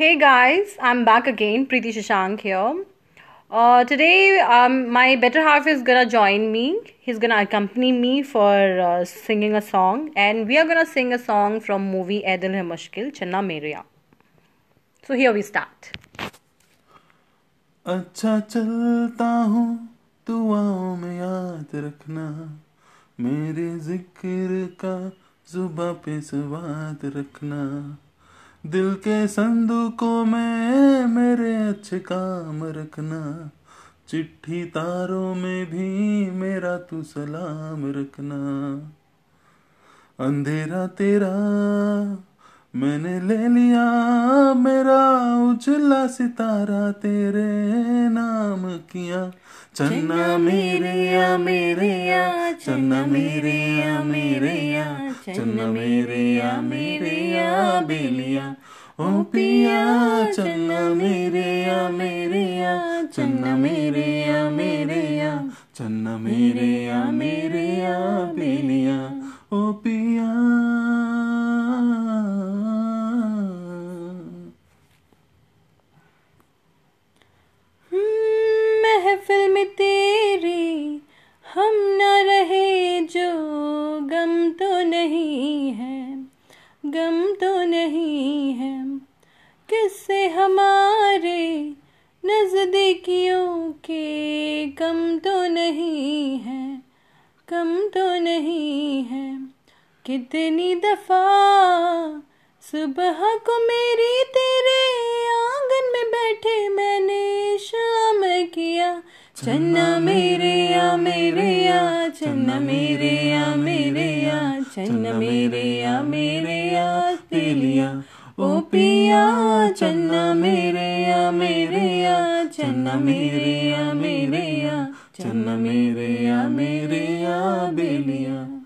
Hey guys, I'm back again, Preeti Shashank here. Uh, today, um, my better half is gonna join me. He's gonna accompany me for uh, singing a song, and we are gonna sing a song from movie Ae Dil Hai Mushkil, Channa Mereya. So here we start. अच्छा चलता हूँ दुआओं में याद रखना मेरे जिक्र का जुबा पे स्वाद रखना दिल के संदूकों में मेरे अच्छे काम रखना। चिट्ठी तारों में भी मेरा तू सलाम रखना। अंधेरा तेरा मैंने ले लिया, मेरा उजला सितारा तेरे नाम किया। चन्ना मेरे या मेरे या चन्ना मेरे या मेरे या चन्ना मेरे या मेरे या बेलिया। ओ पिया, चन्ना मेरे या मेरे या, चन्ना मेरे या मेरे या, चन्ना मेरे या मेरे या, बेलिया। ओ पिया। महफिल में तेरी हम न रहे जो गम तो नहीं है, गम तो किससे हमारे नजदीकियों के कम तो नहीं है कम तो नहीं है। कितनी दफ़ा सुबह को मेरी तेरे आँगन में बैठे मैंने शाम किया। चन्ना मेरे या मेरे या, चन्ना मेरे या मेरे या, चन्ना मेरे या मेरे या तेलिया ओ पिया, चन्ना मेरे या मेरे या चन्ना मेरे या मेरे चन्ना मेरे या बेलिया।